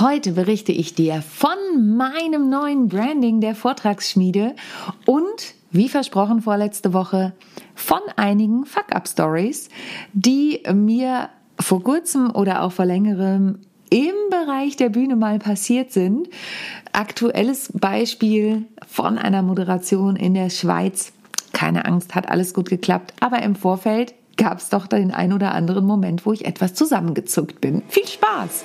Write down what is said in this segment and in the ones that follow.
Heute berichte ich dir von meinem neuen Branding der Vortragsschmiede und, wie versprochen vorletzte Woche, von einigen Fuck-Up-Stories, die mir vor kurzem oder auch vor längerem im Bereich der Bühne mal passiert sind. Aktuelles Beispiel von einer Moderation in der Schweiz. Keine Angst, hat alles gut geklappt, aber im Vorfeld gab es doch den ein oder anderen Moment, wo ich etwas zusammengezuckt bin. Viel Spaß!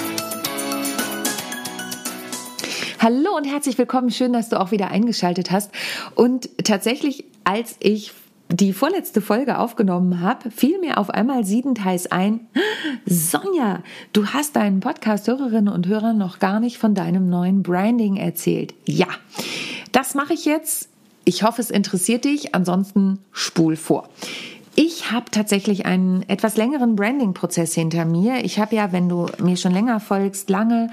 Hallo und herzlich willkommen. Schön, dass du auch wieder eingeschaltet hast. Und tatsächlich, als ich die vorletzte Folge aufgenommen habe, fiel mir auf einmal siebenteils ein, Sonja, du hast deinen Podcast-Hörerinnen und Hörern noch gar nicht von deinem neuen Branding erzählt. Ja, das mache ich jetzt. Ich hoffe, es interessiert dich. Ansonsten spul vor. Ich habe tatsächlich einen etwas längeren Branding-Prozess hinter mir. Ich habe ja, wenn du mir schon länger folgst, lange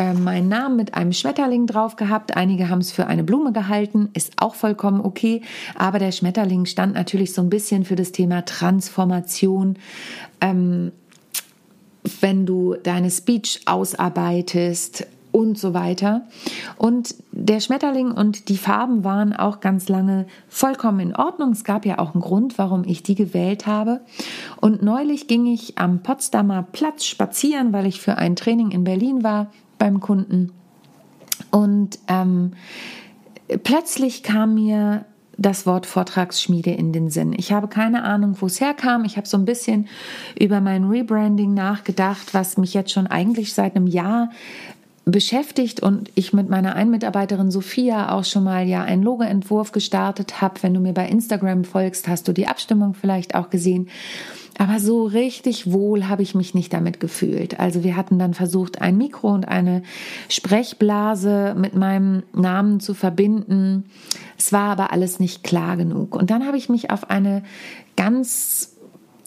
äh, meinen Namen mit einem Schmetterling drauf gehabt. Einige haben es für eine Blume gehalten, ist auch vollkommen okay. Aber der Schmetterling stand natürlich so ein bisschen für das Thema Transformation. Ähm, wenn du deine Speech ausarbeitest, und so weiter. Und der Schmetterling und die Farben waren auch ganz lange vollkommen in Ordnung. Es gab ja auch einen Grund, warum ich die gewählt habe. Und neulich ging ich am Potsdamer Platz spazieren, weil ich für ein Training in Berlin war beim Kunden. Und ähm, plötzlich kam mir das Wort Vortragsschmiede in den Sinn. Ich habe keine Ahnung, wo es herkam. Ich habe so ein bisschen über mein Rebranding nachgedacht, was mich jetzt schon eigentlich seit einem Jahr beschäftigt und ich mit meiner Einmitarbeiterin Sophia auch schon mal ja einen Logoentwurf gestartet habe. Wenn du mir bei Instagram folgst, hast du die Abstimmung vielleicht auch gesehen. Aber so richtig wohl habe ich mich nicht damit gefühlt. Also wir hatten dann versucht, ein Mikro und eine Sprechblase mit meinem Namen zu verbinden. Es war aber alles nicht klar genug. Und dann habe ich mich auf eine ganz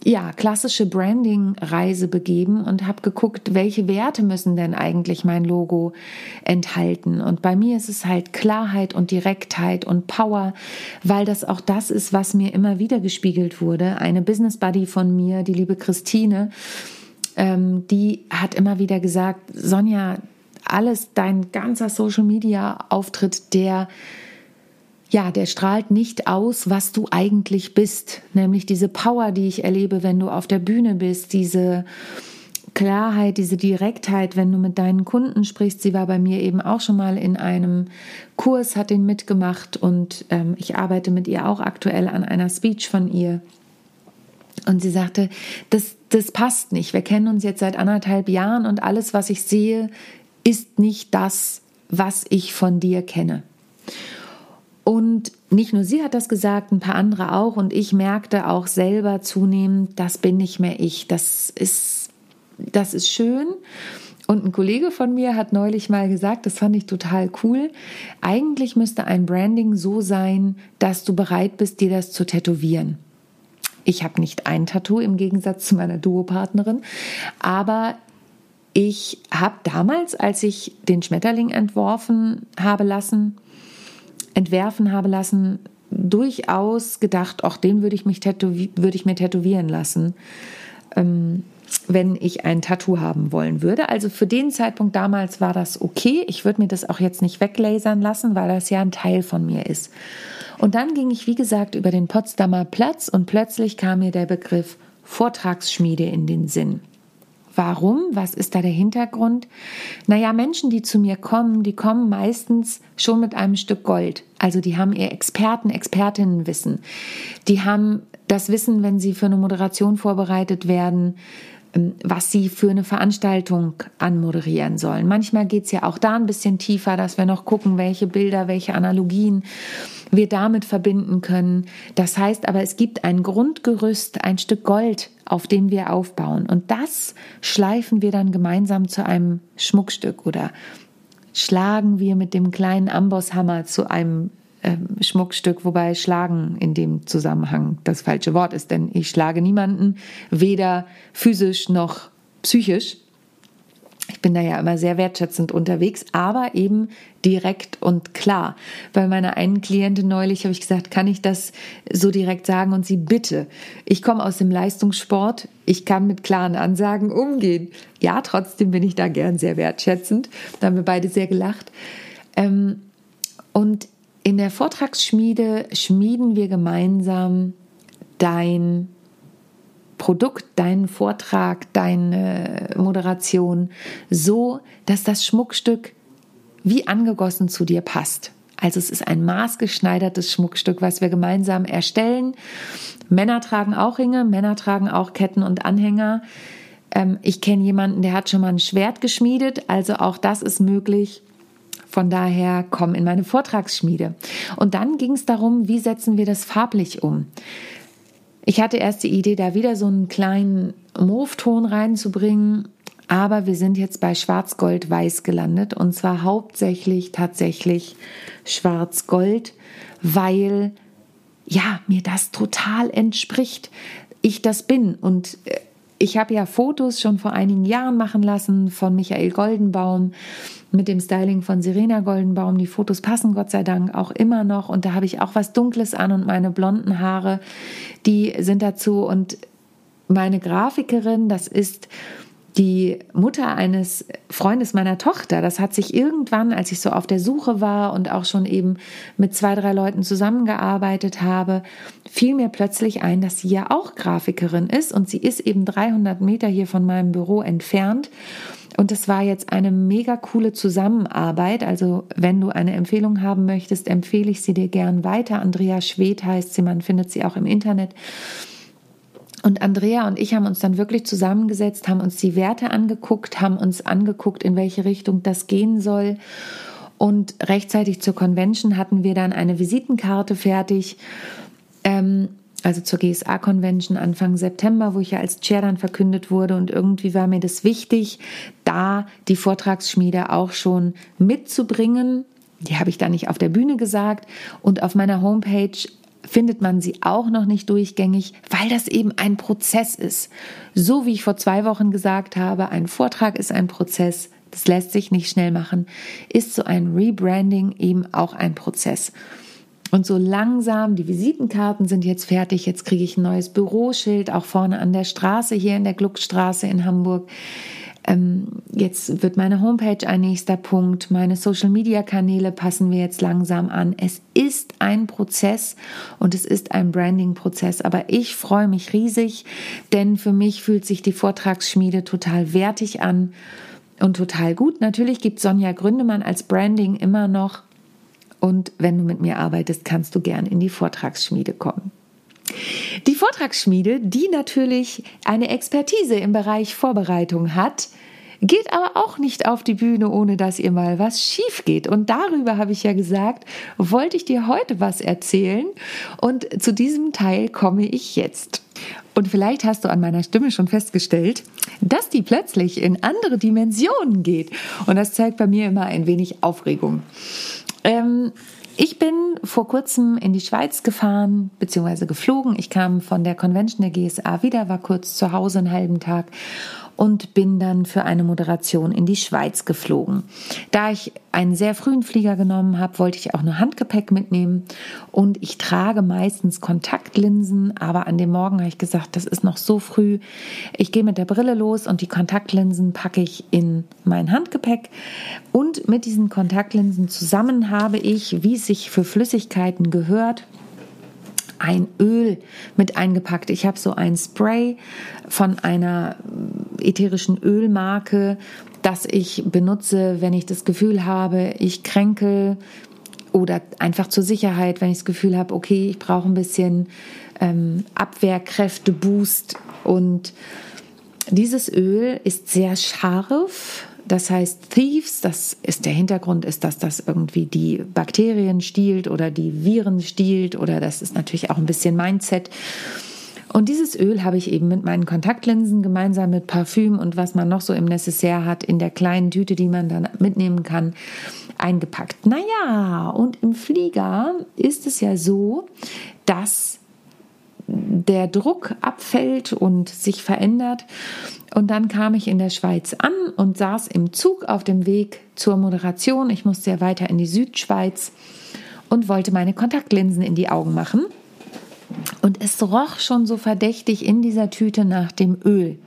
ja, klassische Branding-Reise begeben und habe geguckt, welche Werte müssen denn eigentlich mein Logo enthalten. Und bei mir ist es halt Klarheit und Direktheit und Power, weil das auch das ist, was mir immer wieder gespiegelt wurde. Eine Business Buddy von mir, die liebe Christine, ähm, die hat immer wieder gesagt, Sonja, alles, dein ganzer Social-Media-Auftritt, der ja, der strahlt nicht aus, was du eigentlich bist, nämlich diese Power, die ich erlebe, wenn du auf der Bühne bist, diese Klarheit, diese Direktheit, wenn du mit deinen Kunden sprichst. Sie war bei mir eben auch schon mal in einem Kurs, hat den mitgemacht und ähm, ich arbeite mit ihr auch aktuell an einer Speech von ihr. Und sie sagte, das, das passt nicht. Wir kennen uns jetzt seit anderthalb Jahren und alles, was ich sehe, ist nicht das, was ich von dir kenne. Und nicht nur sie hat das gesagt, ein paar andere auch. Und ich merkte auch selber zunehmend, das bin nicht mehr ich. Das ist, das ist schön. Und ein Kollege von mir hat neulich mal gesagt, das fand ich total cool. Eigentlich müsste ein Branding so sein, dass du bereit bist, dir das zu tätowieren. Ich habe nicht ein Tattoo im Gegensatz zu meiner Duopartnerin, aber ich habe damals, als ich den Schmetterling entworfen habe lassen, entwerfen habe lassen, durchaus gedacht, auch den würde ich, mich würde ich mir tätowieren lassen, ähm, wenn ich ein Tattoo haben wollen würde. Also für den Zeitpunkt damals war das okay. Ich würde mir das auch jetzt nicht weglasern lassen, weil das ja ein Teil von mir ist. Und dann ging ich, wie gesagt, über den Potsdamer Platz und plötzlich kam mir der Begriff Vortragsschmiede in den Sinn. Warum? Was ist da der Hintergrund? Naja, Menschen, die zu mir kommen, die kommen meistens schon mit einem Stück Gold. Also die haben ihr Experten, Expertinnenwissen. Die haben das Wissen, wenn sie für eine Moderation vorbereitet werden, was sie für eine Veranstaltung anmoderieren sollen. Manchmal geht es ja auch da ein bisschen tiefer, dass wir noch gucken, welche Bilder, welche Analogien wir damit verbinden können. Das heißt aber, es gibt ein Grundgerüst, ein Stück Gold, auf dem wir aufbauen. Und das schleifen wir dann gemeinsam zu einem Schmuckstück oder schlagen wir mit dem kleinen Ambosshammer zu einem ähm, Schmuckstück, wobei schlagen in dem Zusammenhang das falsche Wort ist, denn ich schlage niemanden, weder physisch noch psychisch. Ich bin da ja immer sehr wertschätzend unterwegs, aber eben direkt und klar. Bei meiner einen Klientin neulich habe ich gesagt, kann ich das so direkt sagen und sie bitte. Ich komme aus dem Leistungssport, ich kann mit klaren Ansagen umgehen. Ja, trotzdem bin ich da gern sehr wertschätzend. Da haben wir beide sehr gelacht. Ähm, und in der Vortragsschmiede schmieden wir gemeinsam dein Produkt, deinen Vortrag, deine Moderation so, dass das Schmuckstück wie angegossen zu dir passt. Also es ist ein maßgeschneidertes Schmuckstück, was wir gemeinsam erstellen. Männer tragen auch Ringe, Männer tragen auch Ketten und Anhänger. Ähm, ich kenne jemanden, der hat schon mal ein Schwert geschmiedet, also auch das ist möglich. Von daher komm in meine Vortragsschmiede. Und dann ging es darum, wie setzen wir das farblich um. Ich hatte erst die Idee, da wieder so einen kleinen Mauve-Ton reinzubringen, aber wir sind jetzt bei Schwarz-Gold-Weiß gelandet und zwar hauptsächlich tatsächlich Schwarz-Gold, weil ja, mir das total entspricht. Ich das bin und äh, ich habe ja Fotos schon vor einigen Jahren machen lassen von Michael Goldenbaum mit dem Styling von Serena Goldenbaum. Die Fotos passen Gott sei Dank auch immer noch und da habe ich auch was Dunkles an und meine blonden Haare, die sind dazu und meine Grafikerin, das ist die Mutter eines Freundes meiner Tochter, das hat sich irgendwann, als ich so auf der Suche war und auch schon eben mit zwei, drei Leuten zusammengearbeitet habe, fiel mir plötzlich ein, dass sie ja auch Grafikerin ist und sie ist eben 300 Meter hier von meinem Büro entfernt. Und es war jetzt eine mega coole Zusammenarbeit. Also wenn du eine Empfehlung haben möchtest, empfehle ich sie dir gern weiter. Andrea Schwed heißt sie, man findet sie auch im Internet. Und Andrea und ich haben uns dann wirklich zusammengesetzt, haben uns die Werte angeguckt, haben uns angeguckt, in welche Richtung das gehen soll. Und rechtzeitig zur Convention hatten wir dann eine Visitenkarte fertig. Ähm, also zur GSA-Convention Anfang September, wo ich ja als Chair dann verkündet wurde. Und irgendwie war mir das wichtig, da die Vortragsschmiede auch schon mitzubringen. Die habe ich dann nicht auf der Bühne gesagt. Und auf meiner Homepage findet man sie auch noch nicht durchgängig, weil das eben ein Prozess ist. So wie ich vor zwei Wochen gesagt habe, ein Vortrag ist ein Prozess, das lässt sich nicht schnell machen, ist so ein Rebranding eben auch ein Prozess. Und so langsam, die Visitenkarten sind jetzt fertig, jetzt kriege ich ein neues Büroschild, auch vorne an der Straße hier in der Gluckstraße in Hamburg. Ähm, jetzt wird meine Homepage ein nächster Punkt. Meine Social-Media-Kanäle passen wir jetzt langsam an. Es ist ein Prozess und es ist ein Branding-Prozess. Aber ich freue mich riesig, denn für mich fühlt sich die Vortragsschmiede total wertig an und total gut. Natürlich gibt Sonja Gründemann als Branding immer noch. Und wenn du mit mir arbeitest, kannst du gern in die Vortragsschmiede kommen. Die Vortragsschmiede, die natürlich eine Expertise im Bereich Vorbereitung hat, geht aber auch nicht auf die Bühne, ohne dass ihr mal was schief geht. Und darüber habe ich ja gesagt, wollte ich dir heute was erzählen. Und zu diesem Teil komme ich jetzt. Und vielleicht hast du an meiner Stimme schon festgestellt, dass die plötzlich in andere Dimensionen geht. Und das zeigt bei mir immer ein wenig Aufregung. Ähm, ich bin vor kurzem in die Schweiz gefahren bzw. geflogen. Ich kam von der Convention der GSA wieder, war kurz zu Hause einen halben Tag und bin dann für eine Moderation in die Schweiz geflogen. Da ich einen sehr frühen Flieger genommen habe, wollte ich auch nur Handgepäck mitnehmen und ich trage meistens Kontaktlinsen, aber an dem Morgen habe ich gesagt, das ist noch so früh. Ich gehe mit der Brille los und die Kontaktlinsen packe ich in mein Handgepäck und mit diesen Kontaktlinsen zusammen habe ich, wie es sich für Flüssigkeiten gehört, ein Öl mit eingepackt. Ich habe so ein Spray von einer ätherischen Ölmarke, das ich benutze, wenn ich das Gefühl habe, ich kränke oder einfach zur Sicherheit, wenn ich das Gefühl habe, okay, ich brauche ein bisschen ähm, Abwehrkräfte, Boost. Und dieses Öl ist sehr scharf, das heißt Thieves, das ist der Hintergrund, ist, dass das irgendwie die Bakterien stiehlt oder die Viren stiehlt oder das ist natürlich auch ein bisschen Mindset. Und dieses Öl habe ich eben mit meinen Kontaktlinsen gemeinsam mit Parfüm und was man noch so im Necessaire hat, in der kleinen Tüte, die man dann mitnehmen kann, eingepackt. Naja, und im Flieger ist es ja so, dass der Druck abfällt und sich verändert. Und dann kam ich in der Schweiz an und saß im Zug auf dem Weg zur Moderation. Ich musste ja weiter in die Südschweiz und wollte meine Kontaktlinsen in die Augen machen. Und es roch schon so verdächtig in dieser Tüte nach dem Öl.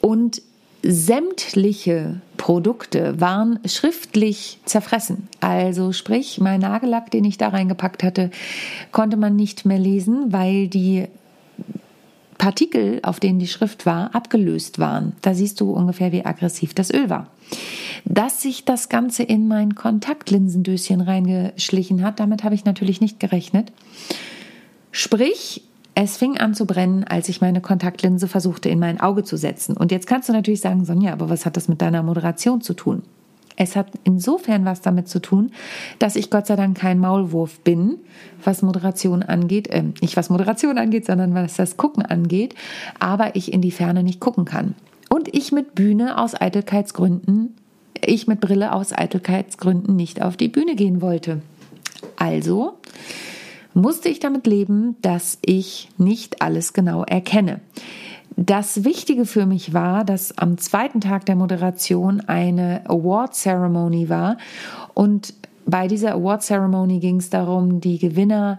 Und sämtliche Produkte waren schriftlich zerfressen. Also sprich, mein Nagellack, den ich da reingepackt hatte, konnte man nicht mehr lesen, weil die Partikel, auf denen die Schrift war, abgelöst waren. Da siehst du ungefähr, wie aggressiv das Öl war. Dass sich das Ganze in mein Kontaktlinsendöschen reingeschlichen hat, damit habe ich natürlich nicht gerechnet. Sprich, es fing an zu brennen, als ich meine Kontaktlinse versuchte in mein Auge zu setzen. Und jetzt kannst du natürlich sagen, Sonja, aber was hat das mit deiner Moderation zu tun? Es hat insofern was damit zu tun, dass ich Gott sei Dank kein Maulwurf bin, was Moderation angeht. Äh, nicht was Moderation angeht, sondern was das Gucken angeht. Aber ich in die Ferne nicht gucken kann. Und ich mit Bühne aus Eitelkeitsgründen, ich mit Brille aus Eitelkeitsgründen nicht auf die Bühne gehen wollte. Also musste ich damit leben, dass ich nicht alles genau erkenne. Das Wichtige für mich war, dass am zweiten Tag der Moderation eine Award Ceremony war und bei dieser Award Ceremony ging es darum, die Gewinner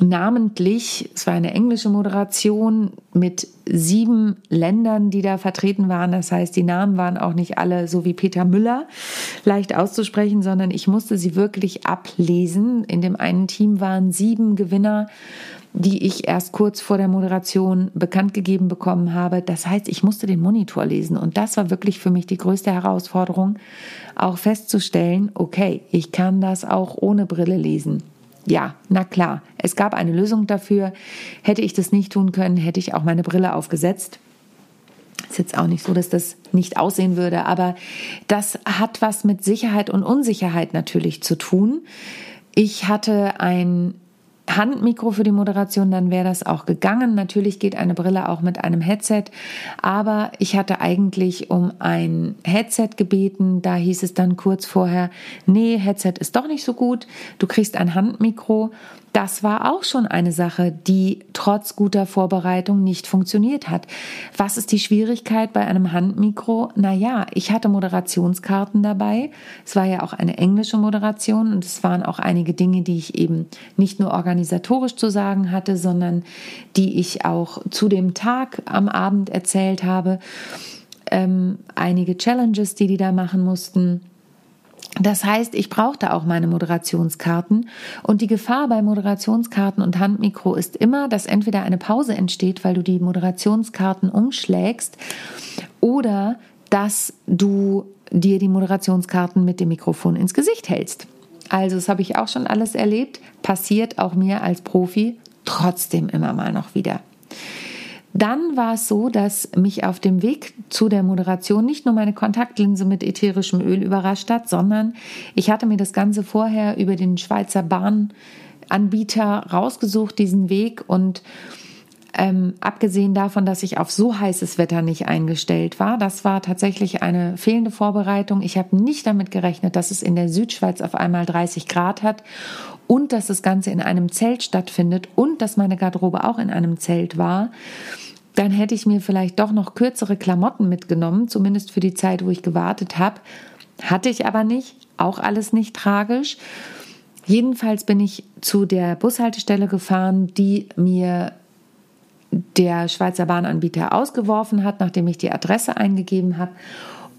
namentlich, es war eine englische Moderation mit sieben Ländern, die da vertreten waren. Das heißt, die Namen waren auch nicht alle so wie Peter Müller leicht auszusprechen, sondern ich musste sie wirklich ablesen. In dem einen Team waren sieben Gewinner, die ich erst kurz vor der Moderation bekannt gegeben bekommen habe. Das heißt, ich musste den Monitor lesen und das war wirklich für mich die größte Herausforderung, auch festzustellen, okay, ich kann das auch ohne Brille lesen. Ja, na klar, es gab eine Lösung dafür. Hätte ich das nicht tun können, hätte ich auch meine Brille aufgesetzt. Ist jetzt auch nicht so, dass das nicht aussehen würde, aber das hat was mit Sicherheit und Unsicherheit natürlich zu tun. Ich hatte ein Handmikro für die Moderation, dann wäre das auch gegangen. Natürlich geht eine Brille auch mit einem Headset, aber ich hatte eigentlich um ein Headset gebeten. Da hieß es dann kurz vorher, nee, Headset ist doch nicht so gut. Du kriegst ein Handmikro das war auch schon eine Sache, die trotz guter Vorbereitung nicht funktioniert hat. Was ist die Schwierigkeit bei einem Handmikro? Naja, ich hatte Moderationskarten dabei. Es war ja auch eine englische Moderation und es waren auch einige Dinge, die ich eben nicht nur organisatorisch zu sagen hatte, sondern die ich auch zu dem Tag am Abend erzählt habe. Ähm, einige Challenges, die die da machen mussten. Das heißt, ich brauchte auch meine Moderationskarten und die Gefahr bei Moderationskarten und Handmikro ist immer, dass entweder eine Pause entsteht, weil du die Moderationskarten umschlägst oder dass du dir die Moderationskarten mit dem Mikrofon ins Gesicht hältst. Also, das habe ich auch schon alles erlebt, passiert auch mir als Profi trotzdem immer mal noch wieder. Dann war es so, dass mich auf dem Weg zu der Moderation nicht nur meine Kontaktlinse mit ätherischem Öl überrascht hat, sondern ich hatte mir das Ganze vorher über den Schweizer Bahnanbieter rausgesucht, diesen Weg und ähm, abgesehen davon, dass ich auf so heißes Wetter nicht eingestellt war, das war tatsächlich eine fehlende Vorbereitung. Ich habe nicht damit gerechnet, dass es in der Südschweiz auf einmal 30 Grad hat und dass das Ganze in einem Zelt stattfindet und dass meine Garderobe auch in einem Zelt war. Dann hätte ich mir vielleicht doch noch kürzere Klamotten mitgenommen, zumindest für die Zeit, wo ich gewartet habe. Hatte ich aber nicht, auch alles nicht tragisch. Jedenfalls bin ich zu der Bushaltestelle gefahren, die mir der Schweizer Bahnanbieter ausgeworfen hat, nachdem ich die Adresse eingegeben habe,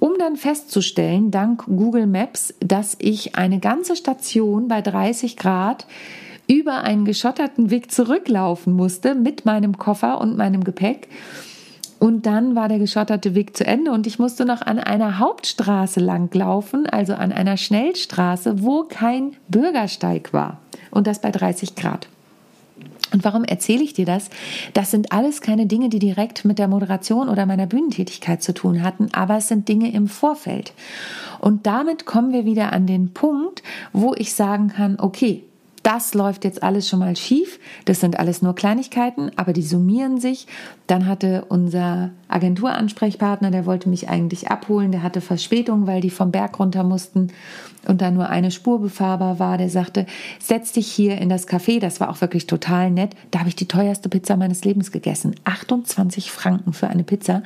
um dann festzustellen, dank Google Maps, dass ich eine ganze Station bei 30 Grad über einen geschotterten Weg zurücklaufen musste mit meinem Koffer und meinem Gepäck. Und dann war der geschotterte Weg zu Ende und ich musste noch an einer Hauptstraße langlaufen, also an einer Schnellstraße, wo kein Bürgersteig war. Und das bei 30 Grad. Und warum erzähle ich dir das? Das sind alles keine Dinge, die direkt mit der Moderation oder meiner Bühnentätigkeit zu tun hatten, aber es sind Dinge im Vorfeld. Und damit kommen wir wieder an den Punkt, wo ich sagen kann, okay, das läuft jetzt alles schon mal schief. Das sind alles nur Kleinigkeiten, aber die summieren sich. Dann hatte unser Agenturansprechpartner, der wollte mich eigentlich abholen, der hatte Verspätung, weil die vom Berg runter mussten und da nur eine Spur befahrbar war. Der sagte, setz dich hier in das Café. Das war auch wirklich total nett. Da habe ich die teuerste Pizza meines Lebens gegessen. 28 Franken für eine Pizza.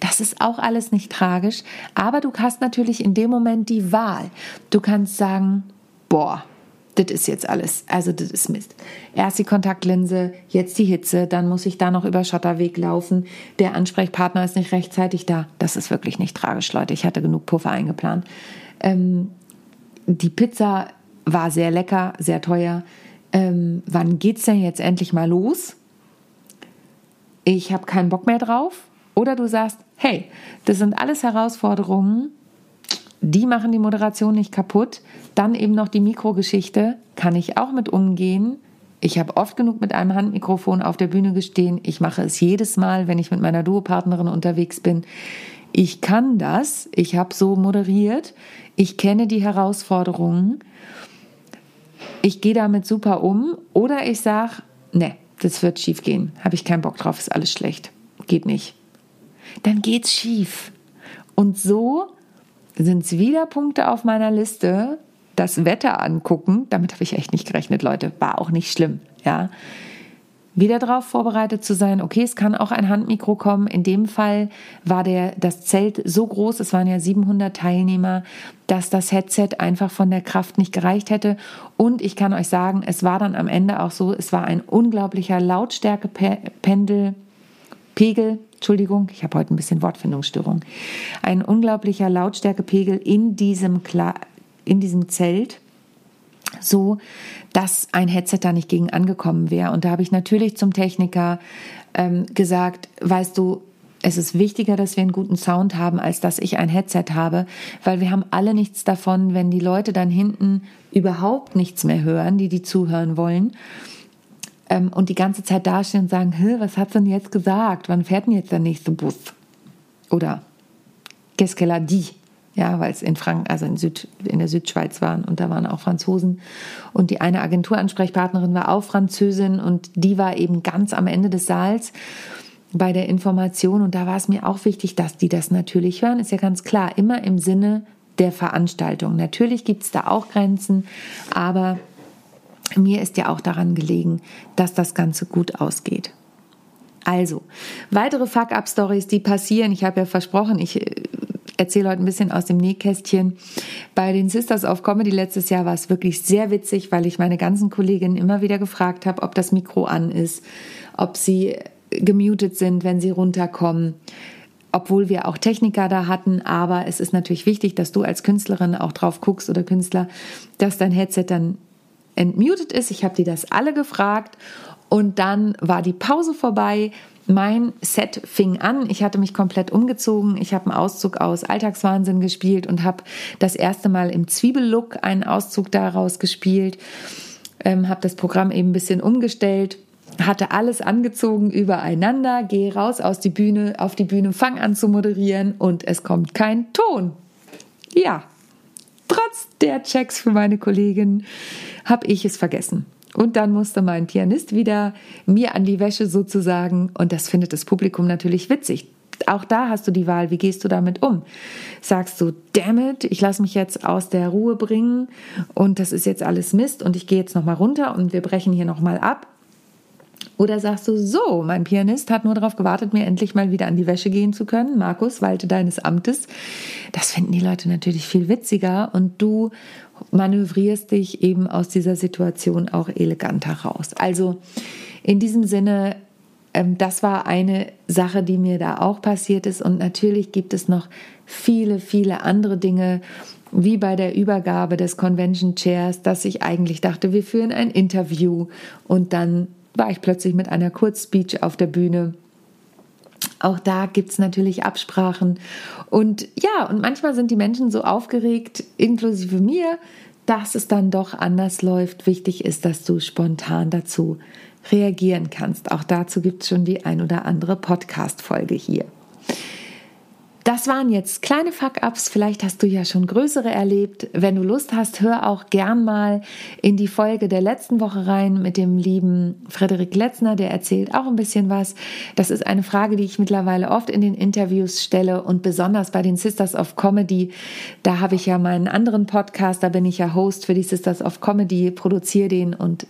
Das ist auch alles nicht tragisch, aber du hast natürlich in dem Moment die Wahl. Du kannst sagen, boah, das ist jetzt alles. Also das ist Mist. Erst die Kontaktlinse, jetzt die Hitze, dann muss ich da noch über Schotterweg laufen. Der Ansprechpartner ist nicht rechtzeitig da. Das ist wirklich nicht tragisch, Leute. Ich hatte genug Puffer eingeplant. Ähm, die Pizza war sehr lecker, sehr teuer. Ähm, wann geht's denn jetzt endlich mal los? Ich habe keinen Bock mehr drauf. Oder du sagst, hey, das sind alles Herausforderungen, die machen die Moderation nicht kaputt. Dann eben noch die Mikrogeschichte, kann ich auch mit umgehen. Ich habe oft genug mit einem Handmikrofon auf der Bühne gestehen. Ich mache es jedes Mal, wenn ich mit meiner Duopartnerin unterwegs bin. Ich kann das. Ich habe so moderiert. Ich kenne die Herausforderungen. Ich gehe damit super um. Oder ich sage, ne, das wird schief gehen. Habe ich keinen Bock drauf, ist alles schlecht. Geht nicht. Dann geht's schief. Und so sind es wieder Punkte auf meiner Liste. Das Wetter angucken, damit habe ich echt nicht gerechnet, Leute. War auch nicht schlimm, ja. Wieder darauf vorbereitet zu sein, okay, es kann auch ein Handmikro kommen. In dem Fall war der, das Zelt so groß, es waren ja 700 Teilnehmer, dass das Headset einfach von der Kraft nicht gereicht hätte. Und ich kann euch sagen, es war dann am Ende auch so, es war ein unglaublicher Lautstärkependel, Pegel, Entschuldigung, ich habe heute ein bisschen Wortfindungsstörung, ein unglaublicher Lautstärkepegel in diesem, Kla in diesem Zelt, so dass ein Headset da nicht gegen angekommen wäre. Und da habe ich natürlich zum Techniker ähm, gesagt, weißt du, es ist wichtiger, dass wir einen guten Sound haben, als dass ich ein Headset habe, weil wir haben alle nichts davon, wenn die Leute dann hinten überhaupt nichts mehr hören, die die zuhören wollen ähm, und die ganze Zeit dastehen und sagen, was hat sie denn jetzt gesagt? Wann fährt denn jetzt der nächste Bus? Oder qu'est-ce qu'elle a dit? Ja, weil es in Frank also in, Süd, in der Südschweiz waren und da waren auch Franzosen. Und die eine Agenturansprechpartnerin war auch Französin und die war eben ganz am Ende des Saals bei der Information. Und da war es mir auch wichtig, dass die das natürlich hören. Ist ja ganz klar, immer im Sinne der Veranstaltung. Natürlich gibt es da auch Grenzen, aber mir ist ja auch daran gelegen, dass das Ganze gut ausgeht. Also, weitere Fuck-Up-Stories, die passieren. Ich habe ja versprochen, ich äh, erzähle heute ein bisschen aus dem Nähkästchen. Bei den Sisters of Comedy letztes Jahr war es wirklich sehr witzig, weil ich meine ganzen Kolleginnen immer wieder gefragt habe, ob das Mikro an ist, ob sie gemutet sind, wenn sie runterkommen obwohl wir auch Techniker da hatten, aber es ist natürlich wichtig, dass du als Künstlerin auch drauf guckst oder Künstler, dass dein Headset dann entmutet ist. Ich habe die das alle gefragt und dann war die Pause vorbei. Mein Set fing an. Ich hatte mich komplett umgezogen. Ich habe einen Auszug aus Alltagswahnsinn gespielt und habe das erste Mal im Zwiebellook einen Auszug daraus gespielt. Ähm, habe das Programm eben ein bisschen umgestellt hatte alles angezogen übereinander, gehe raus aus die Bühne, auf die Bühne, fang an zu moderieren und es kommt kein Ton. Ja, trotz der Checks für meine Kollegin habe ich es vergessen. Und dann musste mein Pianist wieder mir an die Wäsche sozusagen. Und das findet das Publikum natürlich witzig. Auch da hast du die Wahl, wie gehst du damit um? Sagst du, damn it, ich lasse mich jetzt aus der Ruhe bringen und das ist jetzt alles Mist und ich gehe jetzt nochmal runter und wir brechen hier nochmal ab? Oder sagst du, so, mein Pianist hat nur darauf gewartet, mir endlich mal wieder an die Wäsche gehen zu können. Markus, walte deines Amtes. Das finden die Leute natürlich viel witziger und du manövrierst dich eben aus dieser Situation auch eleganter raus. Also in diesem Sinne, ähm, das war eine Sache, die mir da auch passiert ist. Und natürlich gibt es noch viele, viele andere Dinge, wie bei der Übergabe des Convention Chairs, dass ich eigentlich dachte, wir führen ein Interview und dann war ich plötzlich mit einer Kurzspeech auf der Bühne. Auch da gibt es natürlich Absprachen. Und ja, und manchmal sind die Menschen so aufgeregt, inklusive mir, dass es dann doch anders läuft. Wichtig ist, dass du spontan dazu reagieren kannst. Auch dazu gibt es schon die ein oder andere Podcast-Folge hier. Das waren jetzt kleine Fuck-ups. Vielleicht hast du ja schon größere erlebt. Wenn du Lust hast, hör auch gern mal in die Folge der letzten Woche rein mit dem lieben Frederik Letzner. Der erzählt auch ein bisschen was. Das ist eine Frage, die ich mittlerweile oft in den Interviews stelle und besonders bei den Sisters of Comedy. Da habe ich ja meinen anderen Podcast. Da bin ich ja Host für die Sisters of Comedy, produziere den und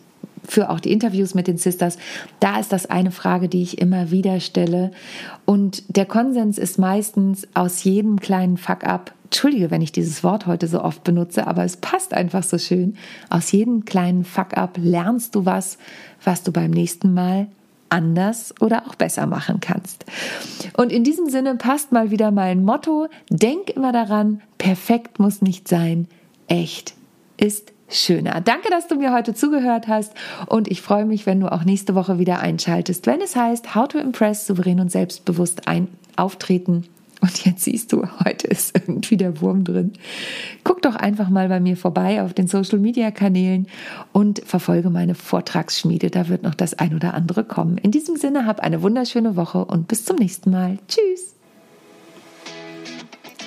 für auch die Interviews mit den Sisters, da ist das eine Frage, die ich immer wieder stelle. Und der Konsens ist meistens aus jedem kleinen Fuck-up, entschuldige, wenn ich dieses Wort heute so oft benutze, aber es passt einfach so schön. Aus jedem kleinen Fuck-up lernst du was, was du beim nächsten Mal anders oder auch besser machen kannst. Und in diesem Sinne passt mal wieder mein Motto, denk immer daran, perfekt muss nicht sein, echt ist schöner. Danke, dass du mir heute zugehört hast und ich freue mich, wenn du auch nächste Woche wieder einschaltest, wenn es heißt How to Impress, souverän und selbstbewusst ein auftreten. Und jetzt siehst du, heute ist irgendwie der Wurm drin. Guck doch einfach mal bei mir vorbei auf den Social Media Kanälen und verfolge meine Vortragsschmiede. Da wird noch das ein oder andere kommen. In diesem Sinne, hab eine wunderschöne Woche und bis zum nächsten Mal. Tschüss.